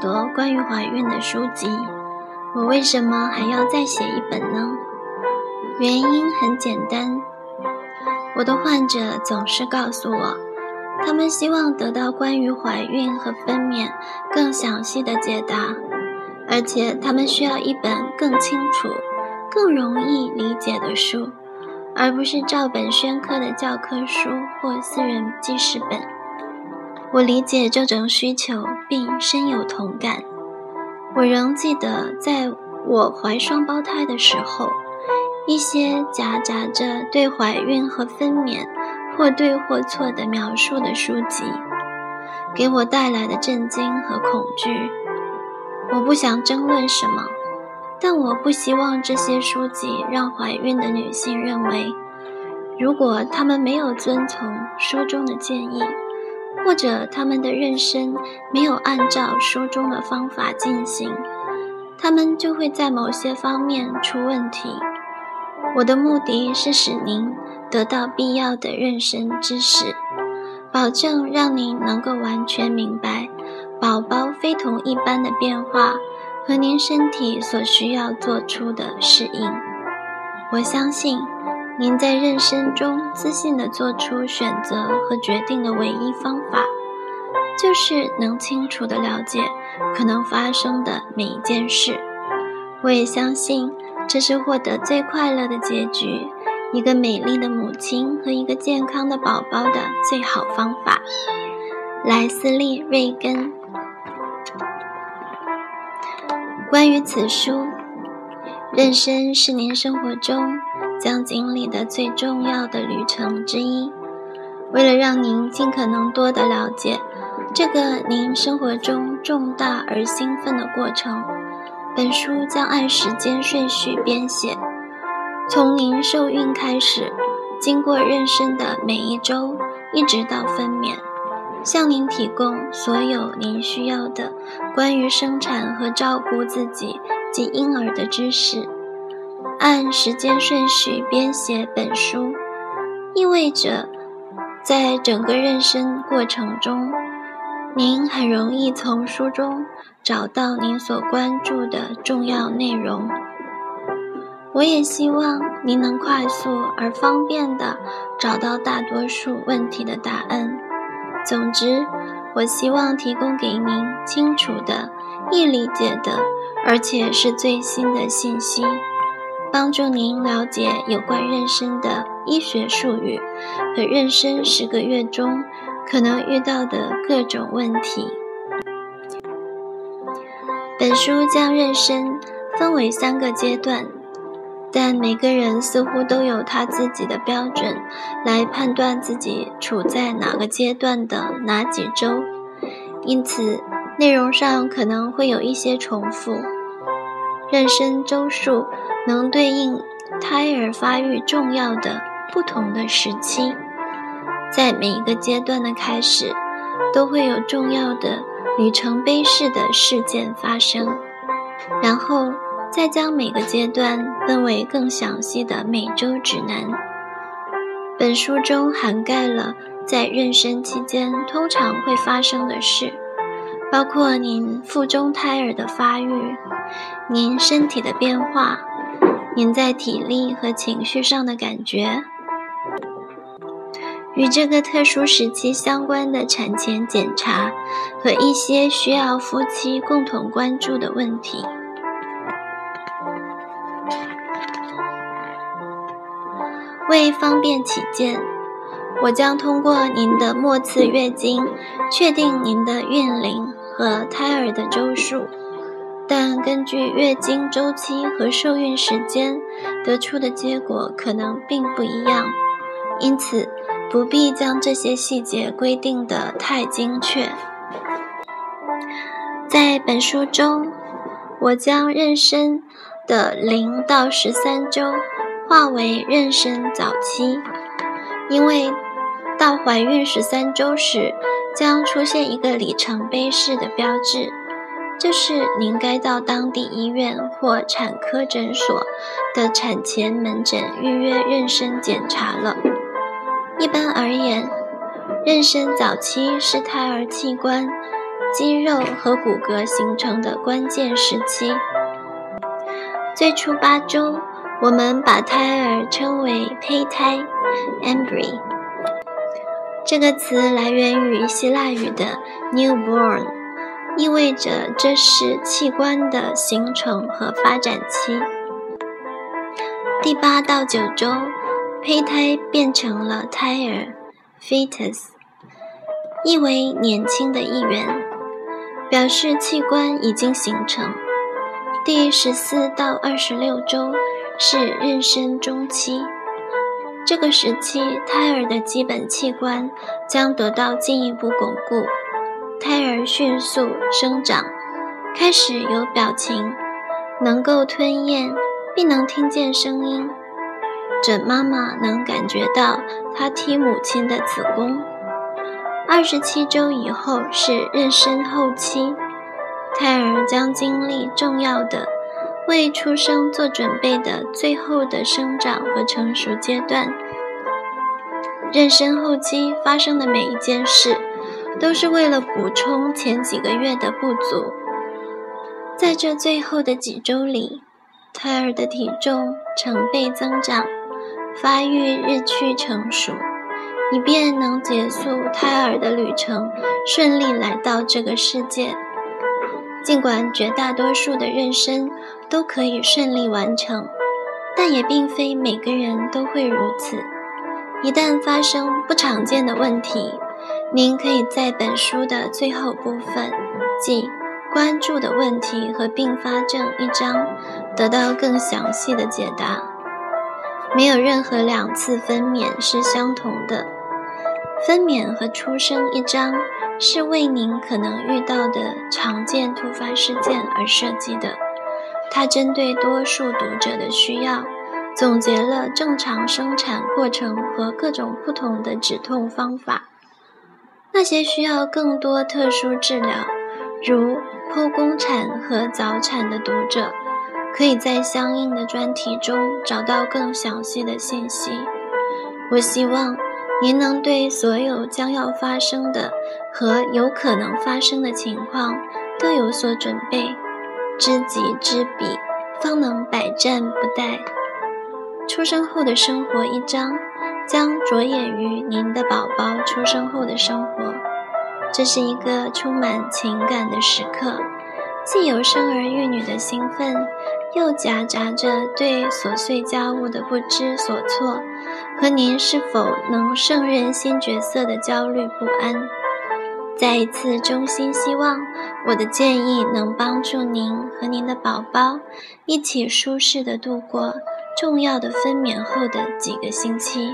多关于怀孕的书籍，我为什么还要再写一本呢？原因很简单，我的患者总是告诉我，他们希望得到关于怀孕和分娩更详细的解答，而且他们需要一本更清楚、更容易理解的书，而不是照本宣科的教科书或私人记事本。我理解这种需求，并深有同感。我仍记得，在我怀双胞胎的时候，一些夹杂着对怀孕和分娩或对或错的描述的书籍，给我带来的震惊和恐惧。我不想争论什么，但我不希望这些书籍让怀孕的女性认为，如果她们没有遵从书中的建议。或者他们的妊娠没有按照书中的方法进行，他们就会在某些方面出问题。我的目的是使您得到必要的妊娠知识，保证让您能够完全明白宝宝非同一般的变化和您身体所需要做出的适应。我相信。您在妊娠中自信地做出选择和决定的唯一方法，就是能清楚地了解可能发生的每一件事。我也相信这是获得最快乐的结局，一个美丽的母亲和一个健康的宝宝的最好方法。莱斯利·瑞根。关于此书，妊娠是您生活中。将经历的最重要的旅程之一。为了让您尽可能多的了解这个您生活中重大而兴奋的过程，本书将按时间顺序编写，从您受孕开始，经过妊娠的每一周，一直到分娩，向您提供所有您需要的关于生产和照顾自己及婴儿的知识。按时间顺序编写本书，意味着在整个妊娠过程中，您很容易从书中找到您所关注的重要内容。我也希望您能快速而方便地找到大多数问题的答案。总之，我希望提供给您清楚的、易理解的，而且是最新的信息。帮助您了解有关妊娠的医学术语和妊娠十个月中可能遇到的各种问题。本书将妊娠分为三个阶段，但每个人似乎都有他自己的标准来判断自己处在哪个阶段的哪几周，因此内容上可能会有一些重复。妊娠周数。能对应胎儿发育重要的不同的时期，在每一个阶段的开始，都会有重要的里程碑式的事件发生，然后再将每个阶段分为更详细的每周指南。本书中涵盖了在妊娠期间通常会发生的事，包括您腹中胎儿的发育，您身体的变化。您在体力和情绪上的感觉，与这个特殊时期相关的产前检查和一些需要夫妻共同关注的问题。为方便起见，我将通过您的末次月经确定您的孕龄和胎儿的周数。但根据月经周期和受孕时间得出的结果可能并不一样，因此不必将这些细节规定得太精确。在本书中，我将妊娠的零到十三周划为妊娠早期，因为到怀孕十三周时将出现一个里程碑式的标志。就是您该到当地医院或产科诊所的产前门诊预约妊娠检查了。一般而言，妊娠早期是胎儿器官肌肉和骨骼形成的关键时期。最初八周，我们把胎儿称为胚胎 （embry）。这个词来源于希腊语的 “newborn”，意味着这是器官的形成和发展期。第八到九周，胚胎变成了胎儿 （fetus），意为年轻的一员，表示器官已经形成。第十四到二十六周是妊娠中期，这个时期胎儿的基本器官将得到进一步巩固，胎儿迅速生长，开始有表情，能够吞咽，并能听见声音。准妈妈能感觉到她踢母亲的子宫。二十七周以后是妊娠后期。胎儿将经历重要的、为出生做准备的最后的生长和成熟阶段。妊娠后期发生的每一件事，都是为了补充前几个月的不足。在这最后的几周里，胎儿的体重成倍增长，发育日趋成熟，以便能结束胎儿的旅程，顺利来到这个世界。尽管绝大多数的妊娠都可以顺利完成，但也并非每个人都会如此。一旦发生不常见的问题，您可以在本书的最后部分，即“关注的问题和并发症”一章，得到更详细的解答。没有任何两次分娩是相同的。分娩和出生一章。是为您可能遇到的常见突发事件而设计的。它针对多数读者的需要，总结了正常生产过程和各种不同的止痛方法。那些需要更多特殊治疗，如剖宫产和早产的读者，可以在相应的专题中找到更详细的信息。我希望。您能对所有将要发生的和有可能发生的情况都有所准备，知己知彼，方能百战不殆。出生后的生活一章将着眼于您的宝宝出生后的生活，这是一个充满情感的时刻，既有生儿育女的兴奋。又夹杂着对琐碎家务的不知所措，和您是否能胜任新角色的焦虑不安。再一次衷心希望我的建议能帮助您和您的宝宝一起舒适的度过重要的分娩后的几个星期。